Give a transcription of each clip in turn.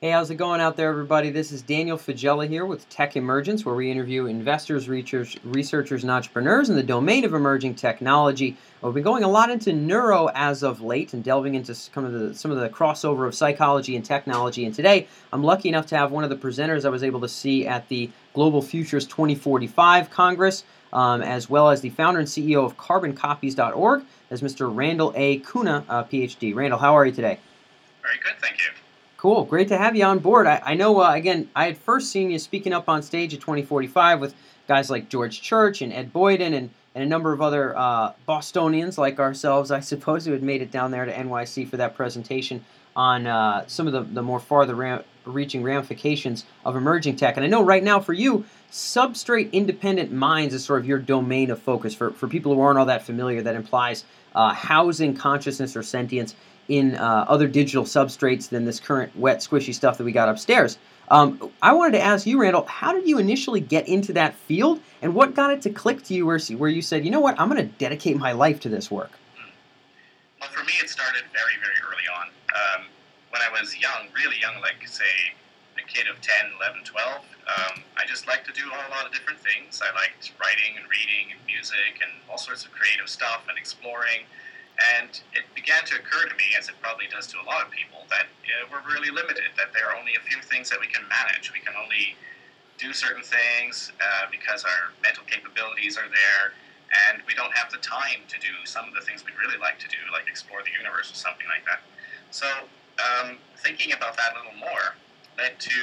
Hey, how's it going out there, everybody? This is Daniel Faggella here with Tech Emergence, where we interview investors, researchers, and entrepreneurs in the domain of emerging technology. We've been going a lot into neuro as of late and delving into some of the some of the crossover of psychology and technology. And today, I'm lucky enough to have one of the presenters I was able to see at the Global Futures 2045 Congress, um, as well as the founder and CEO of CarbonCopies.org, as Mr. Randal A. Koene, uh, PhD. Randal, how are you today? Very good, thank you. Cool, great to have you on board. I, I know, uh, again, I had first seen you speaking up on stage at 2045 with guys like George Church and Ed Boyden and, and a number of other uh, Bostonians like ourselves, I suppose, who had made it down there to NYC for that presentation on uh, some of the, the more farther ram- reaching ramifications of emerging tech. And I know right now for you, substrate independent minds is sort of your domain of focus. For, for people who aren't all that familiar, that implies uh, housing consciousness or sentience in uh, other digital substrates than this current wet, squishy stuff that we got upstairs. Um, I wanted to ask you, Randal, how did you initially get into that field, and what got it to click to you where, where you said, you know what, I'm going to dedicate my life to this work? Well, for me, it started very, very early on. Um, when I was young, really young, like, say, a kid of 10, 11, 12, um, I just liked to do a lot of different things. I liked writing and reading and music and all sorts of creative stuff and exploring. And it began to occur to me, as it probably does to a lot of people, that we're really limited, that there are only a few things that we can manage. We can only do certain things uh, because our mental capabilities are there, and we don't have the time to do some of the things we'd really like to do, like explore the universe or something like that. So, um, thinking about that a little more led to,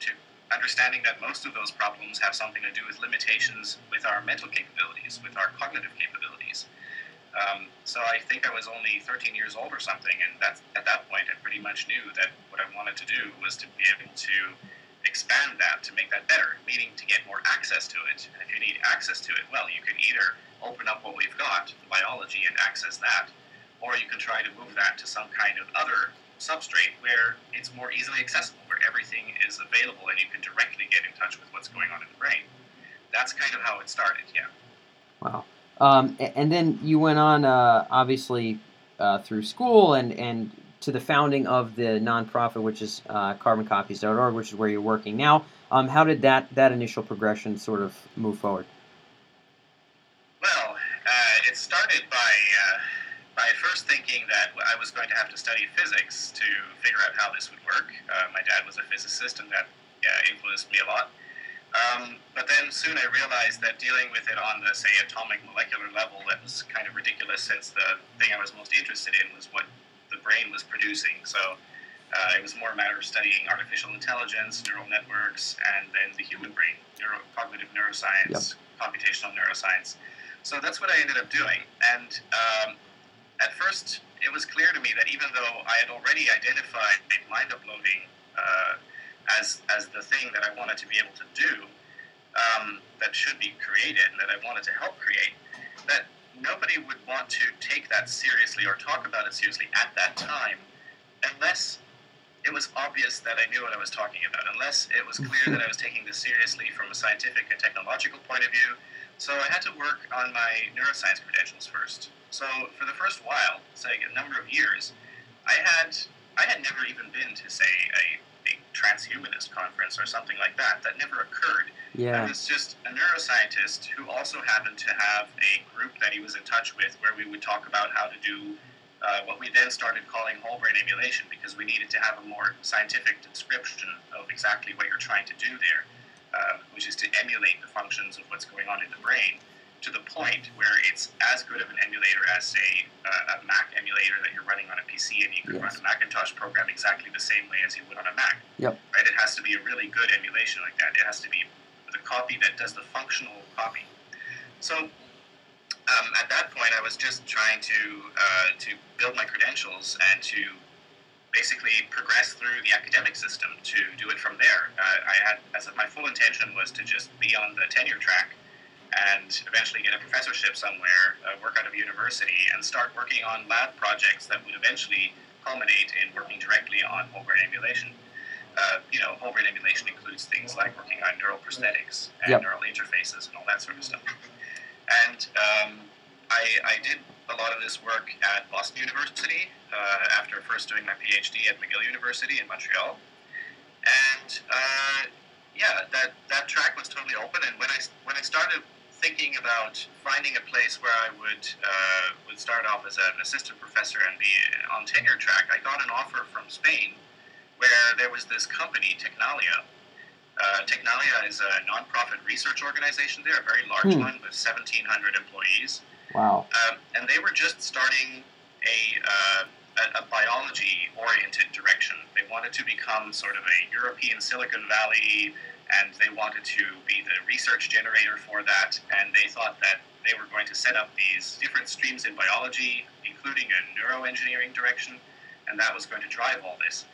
to understanding that most of those problems have something to do with limitations with our mental capabilities, with our cognitive capabilities. Um, so I think I was only 13 years old or something, and that's, at that point I pretty much knew that what I wanted to do was to be able to expand that to make that better, meaning to get more access to it. And if you need access to it, well, you can either open up what we've got, the biology, and access that, or you can try to move that to some kind of other substrate where it's more easily accessible, where everything is available and you can directly get in touch with what's going on in the brain. That's kind of how it started, yeah. Wow. Um, and then you went on, uh, obviously, uh, through school and, and to the founding of the nonprofit, which is uh, carboncopies.org, which is where you're working now. Um, how did that, that initial progression sort of move forward? Well, uh, it started by, uh, by first thinking that I was going to have to study physics to figure out how this would work. Uh, my dad was a physicist, and that influenced me a lot. Um, but then soon I realized that dealing with it on the, say, atomic molecular level, that was kind of ridiculous since the thing I was most interested in was what the brain was producing. So uh, it was more a matter of studying artificial intelligence, neural networks, and then the human brain, neuro- cognitive neuroscience, computational neuroscience. So that's what I ended up doing. And um, at first, it was clear to me that even though I had already identified a mind uploading uh, as as the thing that I wanted to be able to do um, that should be created and that I wanted to help create, that nobody would want to take that seriously or talk about it seriously at that time unless it was obvious that I knew what I was talking about, unless it was clear that I was taking this seriously from a scientific and technological point of view. So I had to work on my neuroscience credentials first. So for the first while, say a number of years, I had I had never even been to say a a transhumanist conference or something like that. That never occurred. Yeah. I was just a neuroscientist who also happened to have a group that he was in touch with where we would talk about how to do uh, what we then started calling whole brain emulation because we needed to have a more scientific description of exactly what you're trying to do there, uh, which is to emulate the functions of what's going on in the brain to the point where it's as good of an emulator as, say, uh, a Mac emulator that you're running on a PC, and you can yes. run a Macintosh program exactly the same way as you would on a Mac. Yep. Right? It has to be a really good emulation like that. It has to be the copy that does the functional copy. So um, at that point, I was just trying to uh, to build my credentials and to basically progress through the academic system to do it from there. Uh, I had as my full intention was to just be on the tenure track and eventually get a professorship somewhere, uh, work out of university, and start working on lab projects that would eventually culminate in working directly on whole brain emulation. Uh, you know, whole brain emulation includes things like working on neural prosthetics and yep. neural interfaces and all that sort of stuff. And um, I, I, did a lot of this work at Boston University uh, after first doing my PhD at McGill University in Montreal. and uh, yeah, that that track was totally open. And when I when I started thinking about finding a place where I would uh, would start off as an assistant professor and be on tenure track, I got an offer from Spain, where there was this company, Tecnalia. Uh, Tecnalia is a nonprofit research organization. They're a very large Hmm. one with 1,700 employees. Wow. Um, and they were just starting a, uh, a, a biology oriented direction. They wanted to become sort of a European Silicon Valley, and they wanted to be the research generator for that. And they thought that they were going to set up these different streams in biology, including a neuroengineering direction, and that was going to drive all this.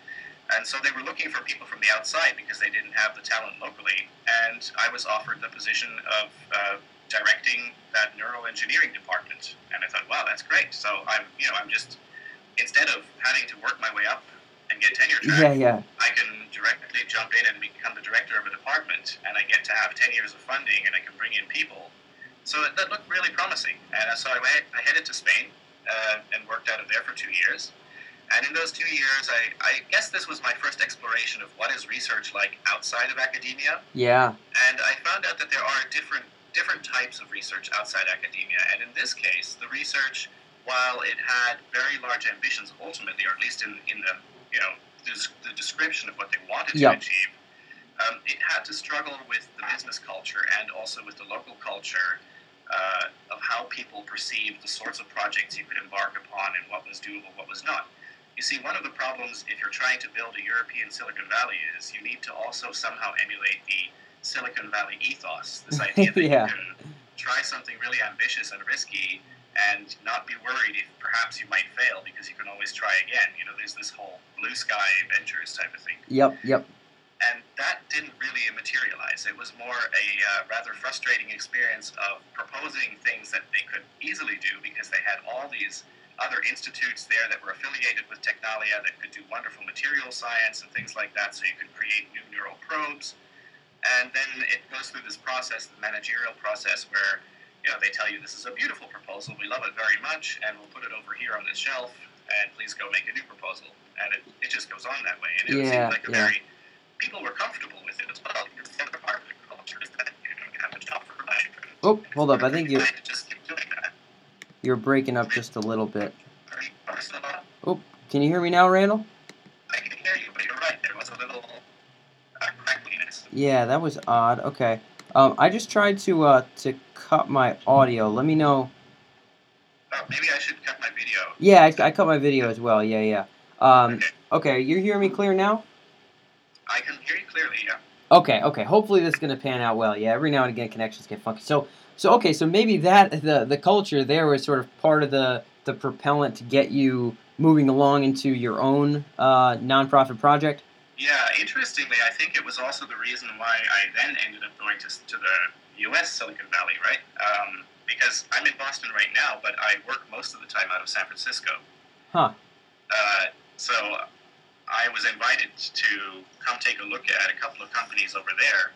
And so they were looking for people from the outside because they didn't have the talent locally. And I was offered the position of uh, directing that neuroengineering department. And I thought, wow, that's great. So I'm, you know, I'm just instead of having to work my way up and get tenure track, Yeah, yeah. I can directly jump in and become the director of a department, and I get to have 10 years of funding, and I can bring in people. So it, that looked really promising. And so I, went, I headed to Spain uh, and worked out of there for two years. And in those two years, I, I guess this was my first exploration of what is research like outside of academia. Yeah. And I found out that there are different different types of research outside academia. And in this case, the research, while it had very large ambitions ultimately, or at least in, in the you know the, the description of what they wanted to achieve, um, it had to struggle with the business culture and also with the local culture uh, of how people perceived the sorts of projects you could embark upon and what was doable, what was not. You see, one of the problems if you're trying to build a European Silicon Valley is you need to also somehow emulate the Silicon Valley ethos. This idea that Yeah. you can try something really ambitious and risky and not be worried if perhaps you might fail because you can always try again. You know, there's this whole blue sky ventures type of thing Yep. Yep. and that didn't really materialize. It was more a uh, rather frustrating experience of proposing things that they could easily do because they had all these other institutes there that were affiliated with Tecnalia that could do wonderful material science and things like that, so you could create new neural probes. And then it goes through this process, the managerial process, where you know they tell you this is a beautiful proposal, we love it very much, and we'll put it over here on this shelf, and please go make a new proposal. And it, it just goes on that way. And it Yeah, seemed like a yeah. very people were comfortable with it as well. Because part of the culture is that you you have a job for life. Oh, hold up. I think you trying to just keep doing that. you're breaking up just a little bit. Personal. Can you hear me now, Randal? I can hear you, but you're right. There was a little uh, crackliness. Yeah, that was odd. Okay. Um, I just tried to uh, to cut my audio. Let me know. Oh, maybe I should cut my video. Yeah, I, I cut my video as well. Yeah, yeah. Um, Okay. okay, you hearing me clear now? I can hear you clearly. Yeah. Okay, okay. Hopefully this is gonna pan out well. Yeah, every now and again connections get funky. So, so okay, so maybe that the the culture there was sort of part of the the propellant to get you moving along into your own uh, nonprofit project. Yeah, interestingly, I think it was also the reason why I then ended up going to, to the U.S. Silicon Valley, right? Um, because I'm in Boston right now, but I work most of the time out of San Francisco. Huh. Uh, so I was invited to come take a look at a couple of companies over there,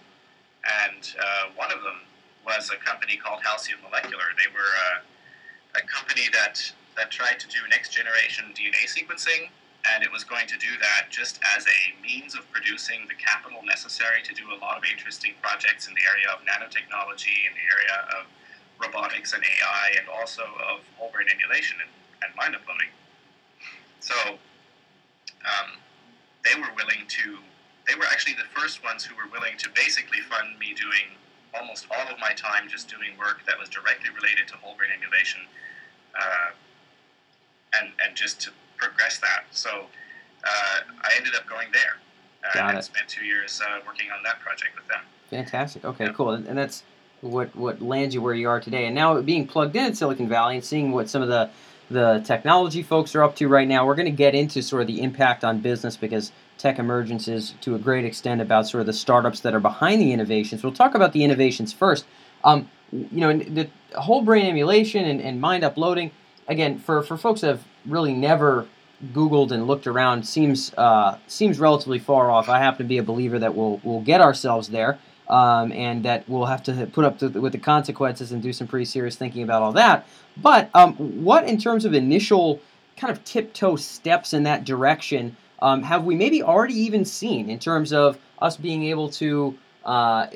and uh, one of them was a company called Halcyon Molecular. They were uh, a company that that tried to do next generation DNA sequencing, and it was going to do that just as a means of producing the capital necessary to do a lot of interesting projects in the area of nanotechnology, in the area of robotics and AI, and also of whole brain emulation and, and mind uploading. So um, they were willing to, they were actually the first ones who were willing to basically fund me doing almost all of my time just doing work that was directly related to whole brain emulation uh, and, and just to progress that. So uh, I ended up going there uh, Got and it. spent two years uh, working on that project with them. Fantastic. Okay, Yeah. cool. And, and that's what what lands you where you are today. And now being plugged in at Silicon Valley and seeing what some of the the technology folks are up to right now, we're going to get into sort of the impact on business because tech emergence is to a great extent about sort of the startups that are behind the innovations. We'll talk about the innovations first. Um, you know, the whole brain emulation and, and mind uploading. Again, for, for folks that have really never Googled and looked around, seems uh, seems relatively far off. I happen to be a believer that we'll we'll get ourselves there, um, and that we'll have to put up to, with the consequences and do some pretty serious thinking about all that. But um, what, in terms of initial kind of tiptoe steps in that direction, um, have we maybe already even seen in terms of us being able to uh,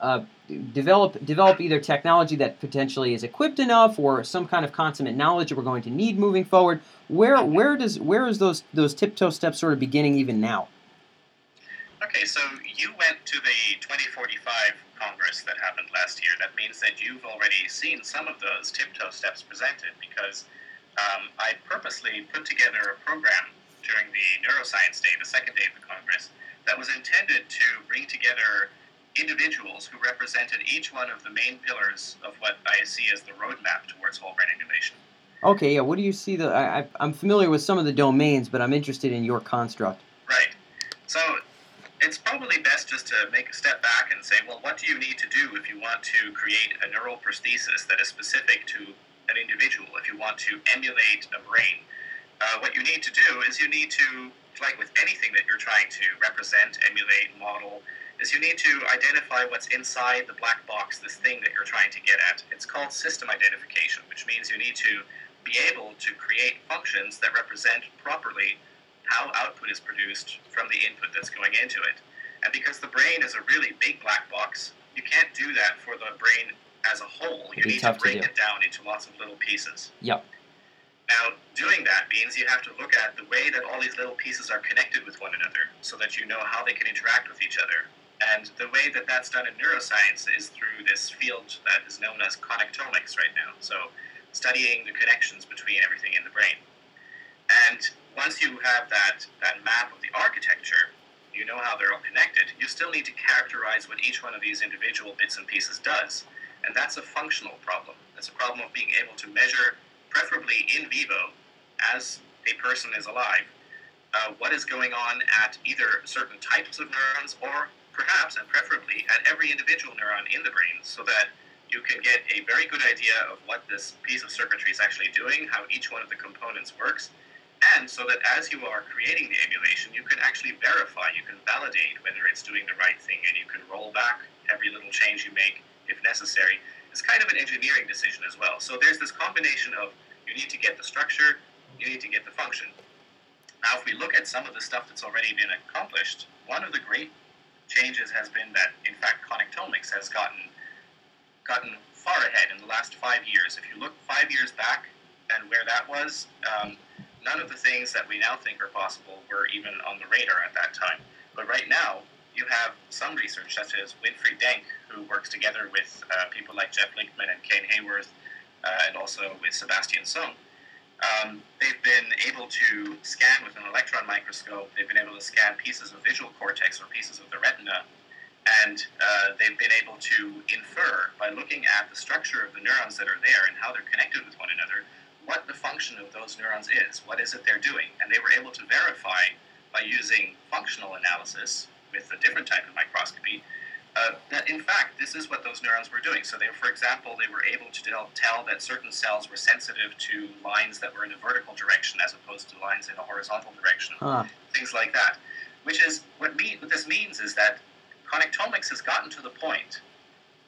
uh, develop develop either technology that potentially is equipped enough or some kind of consummate knowledge that we're going to need moving forward? Where where does where is those those tiptoe steps sort of beginning even now? Okay, so you went to the 2045 Congress that happened last year. That means that you've already seen some of those tiptoe steps presented because um, I purposely put together a program during the Neuroscience Day, the second day of the Congress, that was intended to bring together individuals who represented each one of the main pillars of what I see as the roadmap towards whole brain innovation. Okay, yeah. What do you see? The I, I'm familiar with some of the domains, but I'm interested in your construct. Right. So it's probably best just to make a step back and say, well, what do you need to do if you want to create a neural prosthesis that is specific to an individual? If you want to emulate a brain, uh, what you need to do is you need to, like with anything that you're trying to represent, emulate, model, is you need to identify what's inside the black box, this thing that you're trying to get at. It's called system identification, which means you need to be able to create functions that represent properly how output is produced from the input that's going into it. And because the brain is a really big black box, you can't do that for the brain as a whole. You need to break to it down into lots of little pieces. Yep. Now, doing that means you have to look at the way that all these little pieces are connected with one another so that you know how they can interact with each other. And the way that that's done in neuroscience is through this field that is known as connectomics right now. So, studying the connections between everything in the brain. And once you have that, that map of the architecture, you know how they're all connected, you still need to characterize what each one of these individual bits and pieces does. And that's a functional problem. It's a problem of being able to measure, preferably in vivo, as a person is alive, uh, what is going on at either certain types of neurons or perhaps and preferably at every individual neuron in the brain so that you can get a very good idea of what this piece of circuitry is actually doing, how each one of the components works, and so that as you are creating the emulation, you can actually verify, you can validate whether it's doing the right thing, and you can roll back every little change you make if necessary. It's kind of an engineering decision as well. So there's this combination of you need to get the structure, you need to get the function. Now, if we look at some of the stuff that's already been accomplished, one of the great changes has been that, in fact, connectomics has gotten gotten far ahead in the last five years. If you look five years back and where that was, um, none of the things that we now think are possible were even on the radar at that time. But right now, you have some research, such as Winfried Denk, who works together with uh, people like Jeff Lichtman and Ken Hayworth, uh, and also with Sebastian Seung. Um, they've been able to scan with an electron microscope. They've been able to scan pieces of visual cortex or pieces of the retina, and uh, they've been able to infer by looking at the structure of the neurons that are there and how they're connected with one another what the function of those neurons is. What is it they're doing? And they were able to verify by using functional analysis with a different type of microscopy uh, that in fact this is what those neurons were doing. So they, for example, they were able to tell, tell that certain cells were sensitive to lines that were in a vertical direction as opposed to lines in a horizontal direction, huh. things like that. Which is what, me, what this means is that connectomics has gotten to the point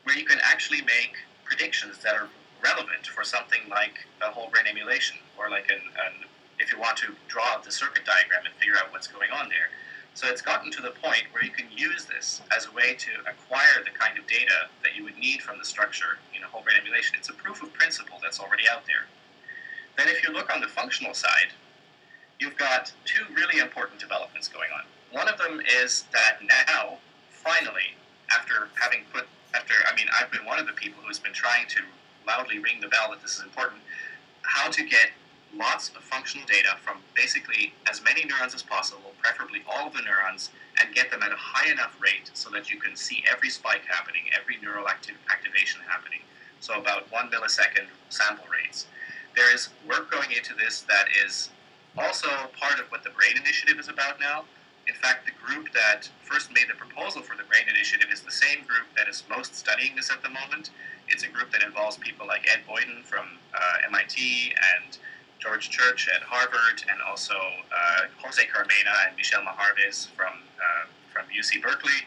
where you can actually make predictions that are relevant for something like a whole brain emulation, or like an, an if you want to draw the circuit diagram and figure out what's going on there. So it's gotten to the point where you can use this as a way to acquire the kind of data that you would need from the structure in a whole brain emulation. It's a proof of principle that's already out there. Then if you look on the functional side, you've got two really important developments going on. One of them is that now, finally, after having put, after, I mean, I've been one of the people who's been trying to loudly ring the bell that this is important, how to get lots of functional data from basically as many neurons as possible, preferably all the neurons, and get them at a high enough rate so that you can see every spike happening, every neural activ- activation happening. So about one millisecond sample rates. There is work going into this that is also part of what the BRAIN Initiative is about now. In fact, the group that first made the proposal for the BRAIN Initiative is the same group that is most studying this at the moment. It's a group that involves people like Ed Boyden from uh, MIT and George Church at Harvard, and also uh, Jose Carmena and Michel Maharbiz from, uh, from UC Berkeley.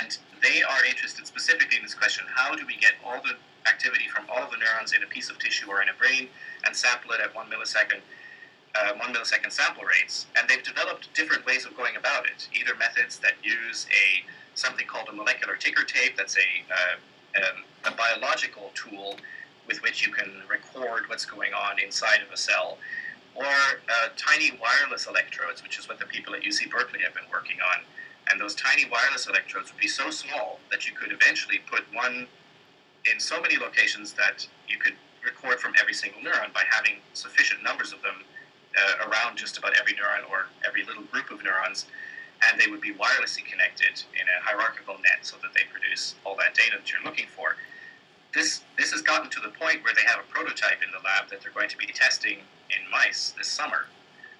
And they are interested specifically in this question how do we get all the activity from all of the neurons in a piece of tissue or in a brain and sample it at one millisecond? uh, one millisecond sample rates, and they've developed different ways of going about it. Either methods that use a something called a molecular ticker tape, that's a, uh, um, a biological tool with which you can record what's going on inside of a cell, or uh, tiny wireless electrodes, which is what the people at UC Berkeley have been working on. And those tiny wireless electrodes would be so small that you could eventually put one in so many locations that you could record from every single neuron by having sufficient numbers of them uh, around just about every neuron or every little group of neurons, and they would be wirelessly connected in a hierarchical net so that they produce all that data that you're looking for. This, this has gotten to the point where they have a prototype in the lab that they're going to be testing in mice this summer.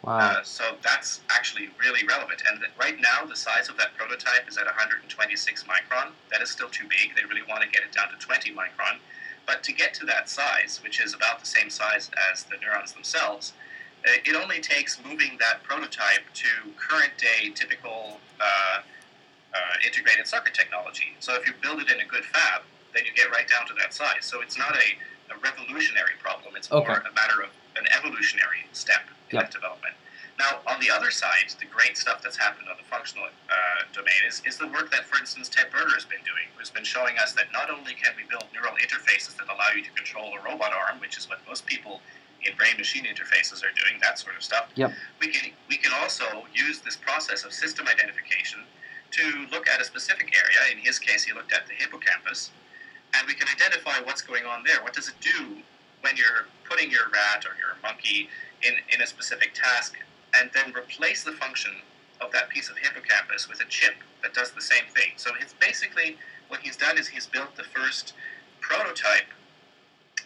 Wow. Uh, so that's actually really relevant. And right now, the size of that prototype is at 126 micron. That is still too big. They really want to get it down to 20 micron. But to get to that size, which is about the same size as the neurons themselves, uh, it only takes moving that prototype to current day typical uh, uh, integrated circuit technology. So if you build it in a good fab, then you get right down to that size. So it's not a, a revolutionary problem, it's more a matter of an evolutionary step in Yep. that development. Now, on the other side, the great stuff that's happened on the functional uh, domain is, is the work that, for instance, Ted Berger has been doing, who's been showing us that not only can we build neural interfaces that allow you to control a robot arm, which is what most people in brain-machine interfaces are doing, that sort of stuff. Yep. We can we can also use this process of system identification to look at a specific area. In his case, he looked at the hippocampus, and we can identify what's going on there. What does it do when you're putting your rat or your monkey in, in a specific task, and then replace the function of that piece of hippocampus with a chip that does the same thing. So it's basically what he's done is he's built the first prototype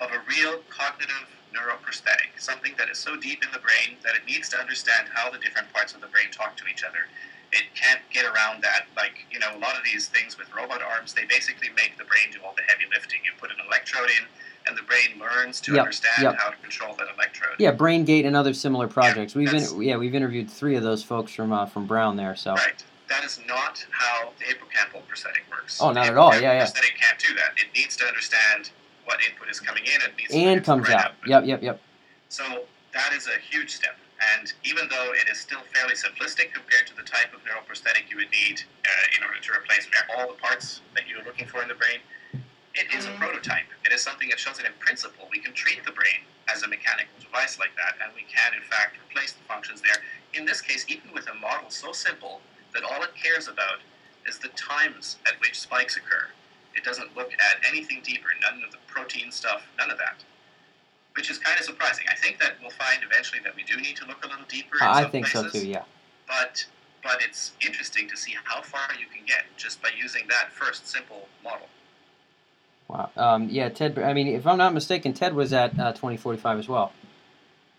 of a real cognitive neuroprosthetic, something that is so deep in the brain that it needs to understand how the different parts of the brain talk to each other. It get around that. Like, you know, a lot of these things with robot arms, they basically make the brain do all the heavy lifting. You put an electrode in, and the brain learns to Yep, understand yep. how to control that electrode. Yeah, BrainGate and other similar projects. We've that's- in, yeah we've interviewed three of those folks from uh, from Brown there. So Right. That is not how the hippocampal prosthetic works. Oh, not at all. Yeah, yeah. Prosthetic can't do that. It needs to understand what input is coming in and needs and comes right out. output. Yep, yep, yep. So that is a huge step. And even though it is still fairly simplistic compared to the type of neuroprosthetic you would need uh, in order to replace all the parts that you're looking for in the brain, it is a prototype. It is something that shows that in principle we can treat the brain as a mechanical device like that, and we can in fact replace the functions there. In this case, even with a model so simple that all it cares about is the times at which spikes occur. It doesn't look at anything deeper, none of the protein stuff, none of that. Which is kind of surprising. I think that we'll find eventually that we do need to look a little deeper in I think so too. Yeah. But but it's interesting to see how far you can get just by using that first simple model. Wow. Um, yeah, Ted. I mean, if I'm not mistaken, Ted was at uh, 2045 as well.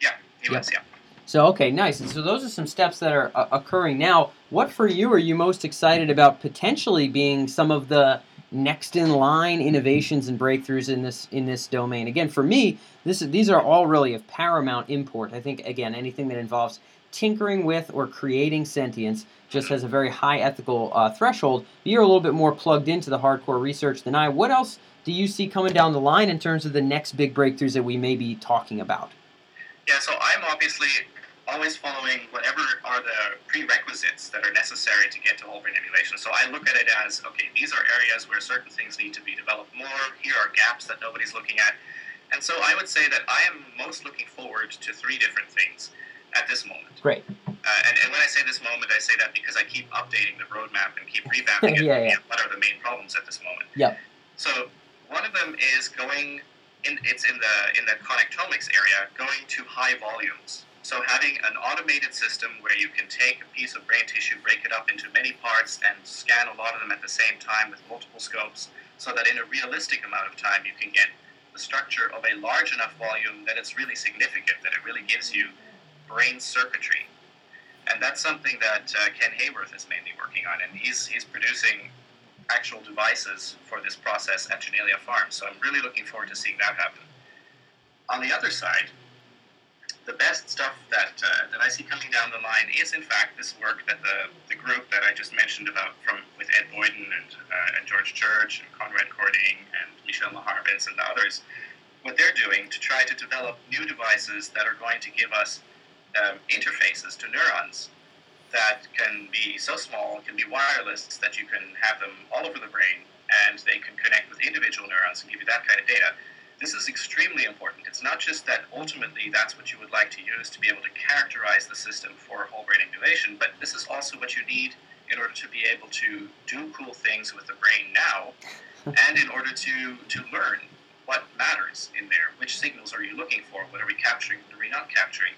Yeah, he Yep. was, yeah. So okay, nice. And so those are some steps that are uh, occurring now. What for you are you most excited about potentially being some of the next in line innovations and breakthroughs in this in this domain? Again, for me, this is, these are all really of paramount import. I think again, anything that involves tinkering with or creating sentience just has a very high ethical uh, threshold. You're a little bit more plugged into the hardcore research than I. What else do you see coming down the line in terms of the next big breakthroughs that we may be talking about? Yeah, so I'm obviously always following whatever are the prerequisites that are necessary to get to whole brain emulation. So I look at it as okay, these are areas where certain things need to be developed more. Here are gaps that nobody's looking at. And so I would say that I am most looking forward to three different things at this moment. Great. Uh, and, and when I say this moment, I say that because I keep updating the roadmap and keep revamping it. Yeah, yeah. What are the main problems at this moment? Yep. So one of them is going in. It's in the in the connectomics area, going to high volumes. So having an automated system where you can take a piece of brain tissue, break it up into many parts, and scan a lot of them at the same time with multiple scopes, so that in a realistic amount of time you can get the structure of a large enough volume that it's really significant, that it really gives you brain circuitry. And that's something that uh, Ken Hayworth is mainly working on, and he's he's producing actual devices for this process at Janelia Farm. So I'm really looking forward to seeing that happen. On the other side, the best stuff that uh, that I see coming down the line is, in fact, this work that the, the group that I just mentioned about from with Ed Boyden and uh, and George Church and Konrad Kording and Michel Maharbiz and the others, what they're doing to try to develop new devices that are going to give us um, interfaces to neurons that can be so small, can be wireless, that you can have them all over the brain and they can connect with individual neurons and give you that kind of data. This is extremely important. It's not just that ultimately that's what you would like to use to be able to characterize the system for whole brain emulation, but this is also what you need in order to be able to do cool things with the brain now and in order to, to learn what matters in there. Which signals are you looking for? What are we capturing? What are we not capturing?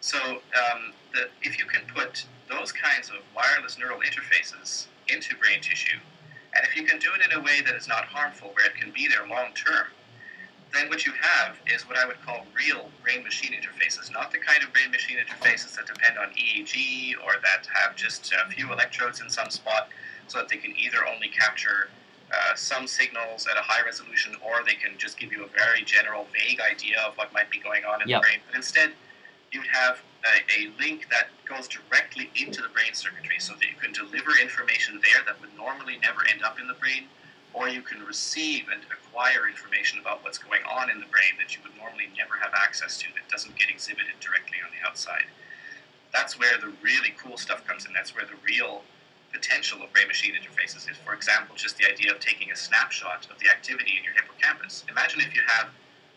So, um, the, if you can put those kinds of wireless neural interfaces into brain tissue, and if you can do it in a way that is not harmful, where it can be there long term, then what you have is what I would call real brain machine interfaces, not the kind of brain machine interfaces that depend on EEG or that have just a few electrodes in some spot so that they can either only capture uh, some signals at a high resolution, or they can just give you a very general, vague idea of what might be going on in yep. the brain. But instead, you'd have a, a, link that goes directly into the brain circuitry so that you can deliver information there that would normally never end up in the brain, or you can receive and acquire information about what's going on in the brain that you would normally never have access to that doesn't get exhibited directly on the outside. That's where the really cool stuff comes in. That's where the real potential of brain machine interfaces is, for example, just the idea of taking a snapshot of the activity in your hippocampus. Imagine if you have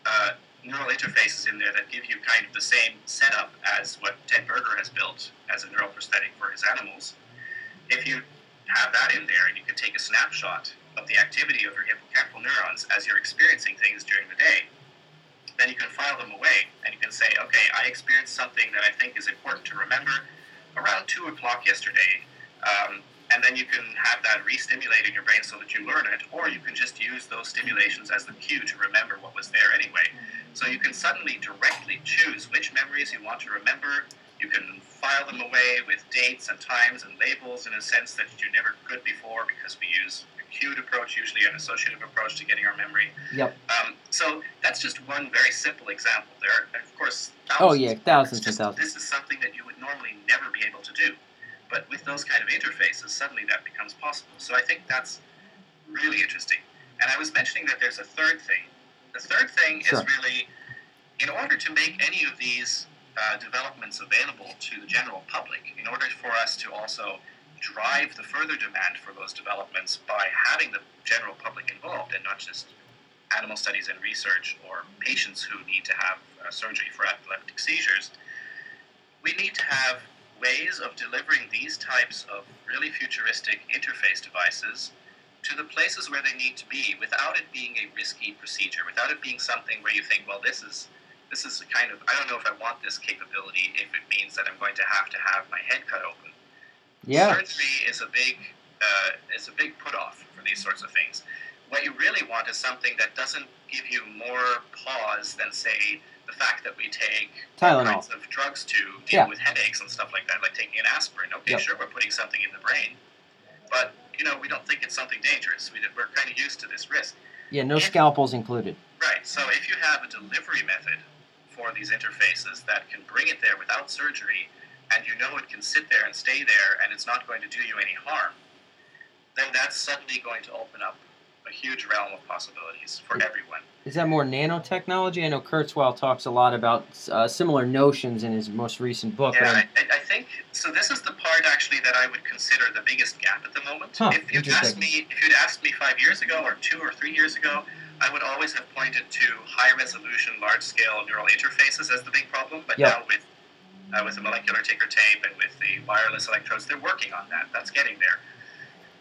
uh, neural interfaces in there that give you kind of the same setup as what Ted Berger has built as a neural prosthetic for his animals. If you have that in there and you can take a snapshot of the activity of your hippocampal neurons as you're experiencing things during the day, then you can file them away and you can say, okay, I experienced something that I think is important to remember around 2 o'clock yesterday um, and then you can have that re-stimulate in your brain so that you learn it, or you can just use those stimulations as the cue to remember what was there anyway. So you can suddenly directly choose which memories you want to remember. You can file them away with dates and times and labels in a sense that you never could before because we use cued approach, usually an associative approach to getting our memory. Yep. Um, so that's just one very simple example. There are, of course, thousands. Oh yeah, thousands and thousands. This is something that you would normally never be able to do. But with those kind of interfaces, suddenly that becomes possible. So I think that's really interesting. And I was mentioning that there's a third thing. The third thing sure. is really, in order to make any of these uh, developments available to the general public, in order for us to also drive the further demand for those developments by having the general public involved and not just animal studies and research or patients who need to have uh, surgery for epileptic seizures, we need to have ways of delivering these types of really futuristic interface devices to the places where they need to be without it being a risky procedure, without it being something where you think, well, this is this is kind of I don't know if I want this capability if it means that I'm going to have to have my head cut open. Yeah. Surgery is a big uh, is a big put off for these sorts of things. What you really want is something that doesn't give you more pause than say the fact that we take Tylenol. kinds of drugs to deal yeah. with headaches and stuff like that, like taking an aspirin. Okay, yep. sure, we're putting something in the brain, but you know we don't think it's something dangerous. We, we're kind of used to this risk. Yeah, no if, scalpels included. Right. So if you have a delivery method for these interfaces that can bring it there without surgery, and you know it can sit there and stay there, and it's not going to do you any harm, then that's suddenly going to open up a huge realm of possibilities for everyone. Is that more nanotechnology? I know Kurzweil talks a lot about uh, similar notions in his most recent book. Yeah, I, I, think so. This is the part actually that I would consider the biggest gap at the moment. Huh, if you'd asked me, if you'd asked me five years ago, or two or three years ago, I would always have pointed to high-resolution, large-scale neural interfaces as the big problem. But yep. now with uh, with the molecular ticker tape and with the wireless electrodes, they're working on that. That's getting there.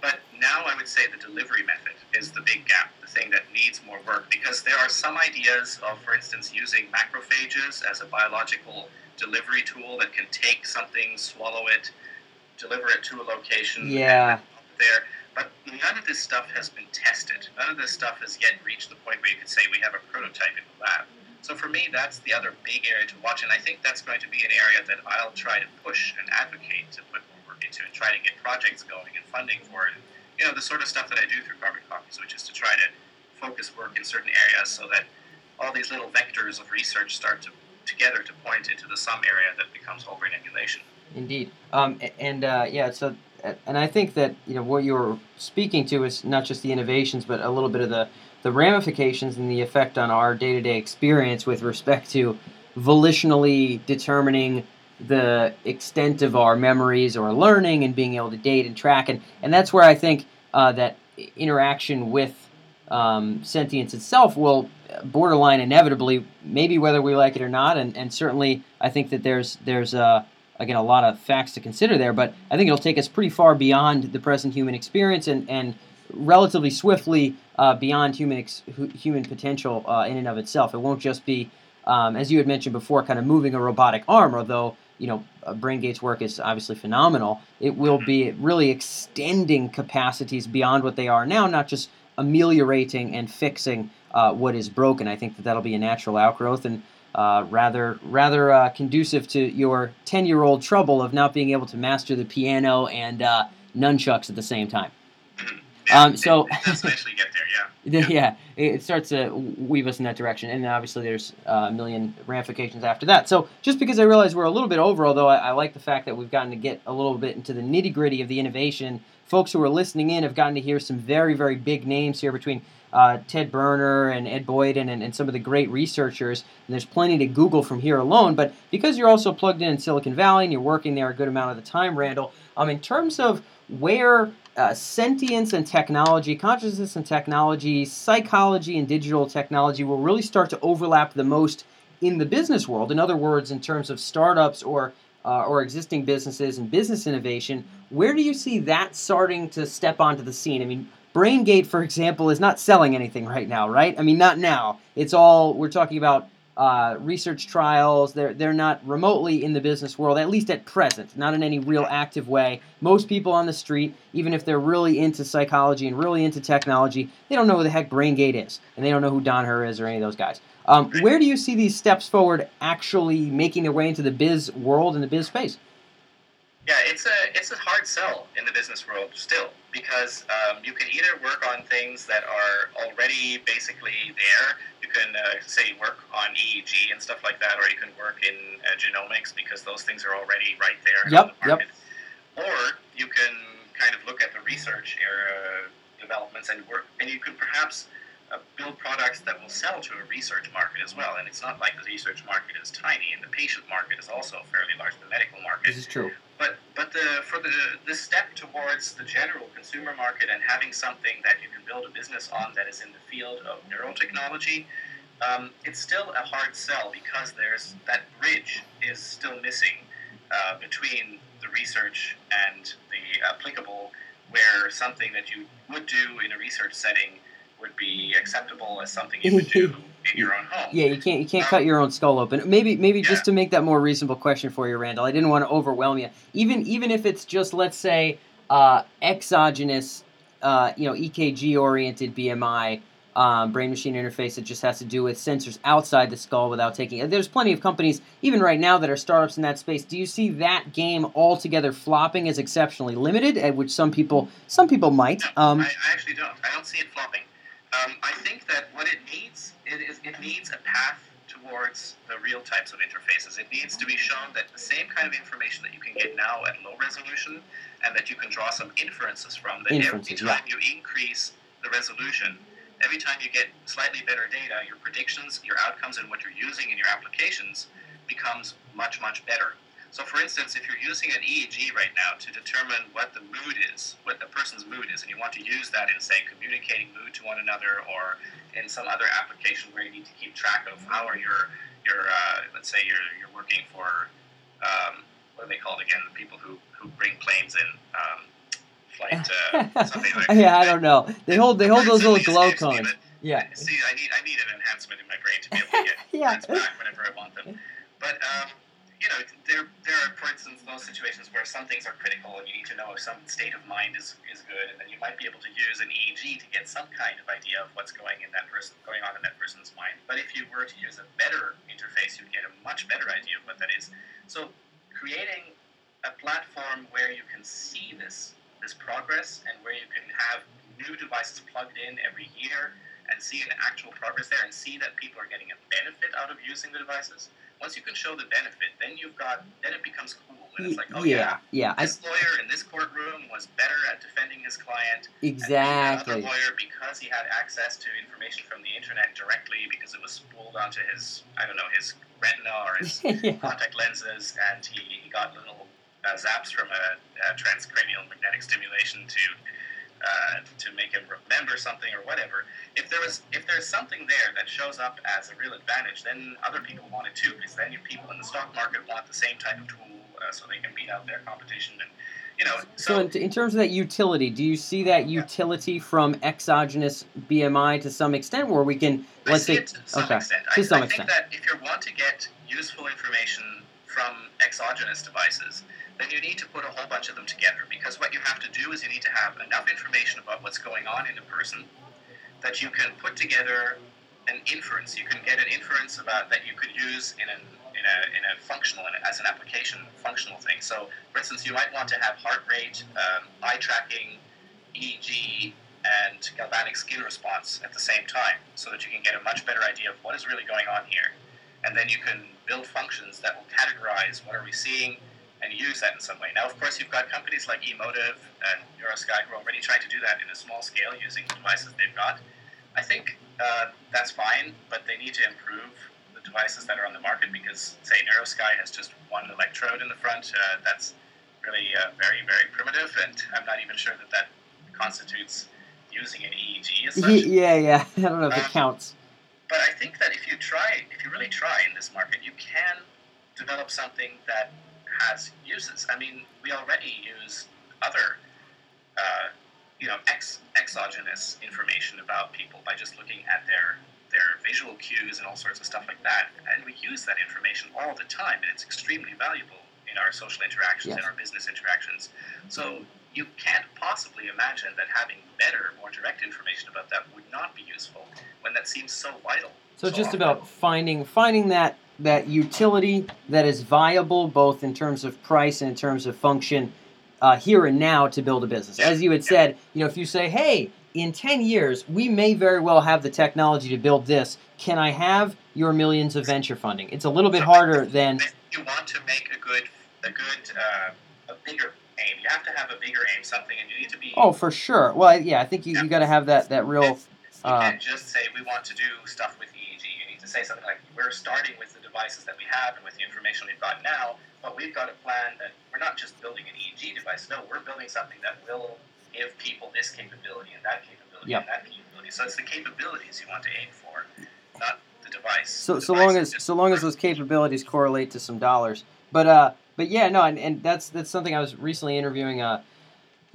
But now I would say the delivery method is the big gap, the thing that needs more work, because there are some ideas of, for instance, using macrophages as a biological delivery tool that can take something, swallow it, deliver it to a location. Yeah. There. But none of this stuff has been tested. None of this stuff has yet reached the point where you could say we have a prototype in the lab. So for me, that's the other big area to watch, and I think that's going to be an area that I'll try to push and advocate to put more work into and try to get projects going and funding for it. You know, the sort of stuff that I do through Carbon Copies, which is to try to focus work in certain areas so that all these little vectors of research start to together to point into the sum area that becomes whole brain emulation. Indeed, um, and uh, yeah, so and I think that you know what you're speaking to is not just the innovations, but a little bit of the the ramifications and the effect on our day-to-day experience with respect to volitionally determining the extent of our memories or learning and being able to date and track. And and that's where I think uh, that interaction with um, sentience itself will borderline inevitably, maybe whether we like it or not, and, and certainly I think that there's there's uh, again a lot of facts to consider there, but I think it'll take us pretty far beyond the present human experience and and relatively swiftly uh, beyond human ex- human potential uh, in and of itself. It won't just be um, as you had mentioned before, kind of moving a robotic arm, although you know uh, BrainGate's work is obviously phenomenal. It will be really extending capacities beyond what they are now, not just ameliorating and fixing uh, what is broken. I think that that'll be a natural outgrowth and uh, rather rather uh, conducive to your 10 year old trouble of not being able to master the piano and nunchucks at the same time. Um, so eventually get there, yeah. yeah, it starts to weave us in that direction, and obviously there's uh, a million ramifications after that. So just because I realize we're a little bit over, although I, I like the fact that we've gotten to get a little bit into the nitty gritty of the innovation folks who are listening in have gotten to hear some very, very big names here between uh, Ted Berger and Ed Boyden and, and some of the great researchers. And there's plenty to Google from here alone. But because you're also plugged in in Silicon Valley and you're working there a good amount of the time, Randal, um, in terms of where uh, sentience and technology, consciousness and technology, psychology and digital technology will really start to overlap the most in the business world. In other words, in terms of startups or uh, or existing businesses and business innovation, where do you see that starting to step onto the scene? I mean, BrainGate, for example, is not selling anything right now, right? I mean, not now. It's all we're talking about uh, research trials. They're they're not remotely in the business world, at least at present, not in any real active way. Most people on the street, even if they're really into psychology and really into technology, they don't know who the heck BrainGate is, and they don't know who Don Herr is or any of those guys. Um, where do you see these steps forward actually making their way into the biz world and the biz space? Yeah, it's a it's a hard sell in the business world still because um, you can either work on things that are already basically there. You can uh, say work on EEG and stuff like that, or you can work in uh, genomics because those things are already right there. Yep. The yep. Or you can kind of look at the research uh, developments and work, and you could perhaps uh, build products that will sell to a research market as well. And it's not like the research market is tiny, and the patient market is also fairly large. The medical market. This is true. But but the for the the step towards the general consumer market and having something that you can build a business on that is in the field of neurotechnology. Um, it's still a hard sell because there's that bridge is still missing uh, between the research and the applicable, where something that you would do in a research setting would be acceptable as something you would do in your own home. Yeah, you can't you can't um, cut your own skull open. Maybe maybe yeah. just to make that more reasonable question for you, Randal. I didn't want to overwhelm you. Even even if it's just let's say uh, exogenous, uh, you know, EKG oriented BMI. Um, brain machine interface that just has to do with sensors outside the skull without taking. There's plenty of companies, even right now, that are startups in that space. Do you see that game altogether flopping as exceptionally limited, at which some people some people might? No, um, I, I actually don't. I don't see it flopping. Um, I think that what it needs it, is, it needs a path towards the real types of interfaces. It needs to be shown that the same kind of information that you can get now at low resolution and that you can draw some inferences from, that every time you increase the resolution, every time you get slightly better data, your predictions, your outcomes, and what you're using in your applications becomes much, much better. So, for instance, if you're using an EEG right now to determine what the mood is, what the person's mood is, and you want to use that in, say, communicating mood to one another, or in some other application where you need to keep track of how are your, your uh, let's say you're, you're working for, um, what are they called again? The people who, who bring planes in. Um, flight, uh, something like yeah, I don't know. They hold they hold those little glow cones. Yeah. See, I need I need an enhancement in my brain to be able to get yeah. back whenever I want them. But um, you know, there, there are, for instance, those situations where some things are critical and you need to know if some state of mind is, is good, and then you might be able to use an EEG to get some kind of idea of what's going in that person going on in that person's mind. But if you were to use a better interface, you'd get a much better idea of what that is. So creating a platform where you can see this this progress and where you can have new devices plugged in every year and see an actual progress there and see that people are getting a benefit out of using the devices once you can show the benefit, then you've got then it becomes cool. And it's like, oh yeah, yeah, yeah. this I, lawyer in this courtroom was better at defending his client. Exactly. And lawyer because he had access to information from the internet directly because it was spooled onto his I don't know his retina or his yeah. contact lenses, and he, he got little uh, zaps from a, a transcranial magnetic stimulation to uh, to make him remember something or whatever. If there was if there's something there that shows up as a real advantage, then other people want it too, because then you people in the stock market want the same type of tool uh, so they can beat out their competition and. You know, So, so, in, in terms of that utility, do you see that utility from exogenous BMI to some extent, where we can I let's say to some okay, extent. to I, some I extent. think that if you want to get useful information from exogenous devices, then you need to put a whole bunch of them together because what you have to do is you need to have enough information about what's going on in a person that you can put together an inference. You can get an inference about that you could use in an in a, in a functional as an application functional thing. So, for instance, you might want to have heart rate, um, eye tracking, EEG, and galvanic skin response at the same time, so that you can get a much better idea of what is really going on here. And then you can build functions that will categorize what are we seeing and use that in some way. Now, of course, you've got companies like Emotiv and Neurosky who are already trying to do that in a small scale using the devices they've got. I think uh, that's fine, but they need to improve the devices that are on the market because, say, Neurosky has just one electrode in the front. Uh, that's really uh, very, very primitive, and I'm not even sure that that constitutes using an EEG as such. Yeah, yeah. I don't know if it Um, counts. But I think that if you try, if you really try in this market, you can develop something that has uses. I mean, we already use other, uh, you know, ex- exogenous information about people by just looking at their their visual cues and all sorts of stuff like that. And we use that information all the time, and it's extremely valuable in our social interactions, in Yes. our business interactions. So you can't possibly imagine that having better, more direct information about that would not be useful when that seems so vital. So it's just often. about finding finding that that utility that is viable both in terms of price and in terms of function uh, here and now to build a business. As you had said, you know, if you say, "Hey, in 10 years, we may very well have the technology to build this. Can I have your millions of venture funding?" It's a little bit harder than If you want to make a good, a good, uh, a bigger aim, you have to have a bigger aim, something, and you need to be. Oh, for sure. Well, yeah, I think you, you got to have that that real You uh, can't just say we want to do stuff with EEG. You need to say something like we're starting with the devices that we have and with the information we've got now, but we've got a plan that we're not just building an EEG device. No, we're building something that will give people this capability and that capability Yep. and that capability. So it's the capabilities you want to aim for, not the device. so The so long as so long as those capabilities correlate to some dollars. But uh, but yeah, no, and, and that's that's something I was recently interviewing a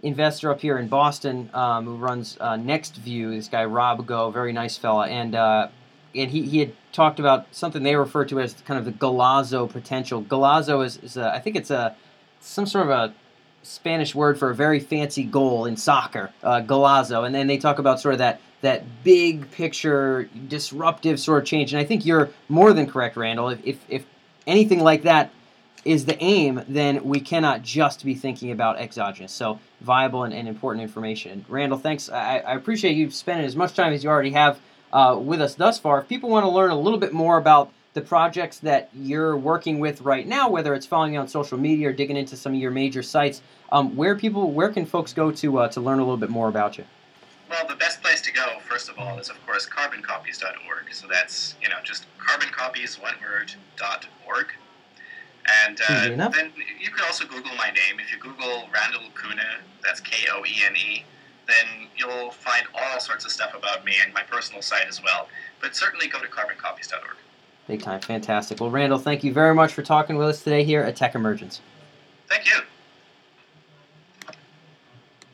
investor up here in Boston um, who runs uh, NextView. This guy Rob Go, very nice fella, and uh, and he, he had talked about something they refer to as kind of the Golazo potential. Golazo is, is a, I think it's a some sort of a Spanish word for a very fancy goal in soccer, uh, golazo, and then they talk about sort of that that big picture disruptive sort of change. And I think you're more than correct, Randal. If if, if anything like that is the aim, then we cannot just be thinking about exogenous. So viable and, and important information. Randal, thanks. I, I appreciate you spending as much time as you already have uh, with us thus far. If people want to learn a little bit more about the projects that you're working with right now, whether it's following you on social media or digging into some of your major sites, um, where people, where can folks go to uh, to learn a little bit more about you? Well, the best place to go, first of all, is of course carboncopies.org. So that's you know just carboncopies one word dot org. And uh, then you can also Google my name. If you Google Randal Koene, that's K O E N E, then you'll find all sorts of stuff about me and my personal site as well. But certainly go to carboncopies.org. Big time, fantastic. Well, Randal, thank you very much for talking with us today here at TechEmergence. Thank you.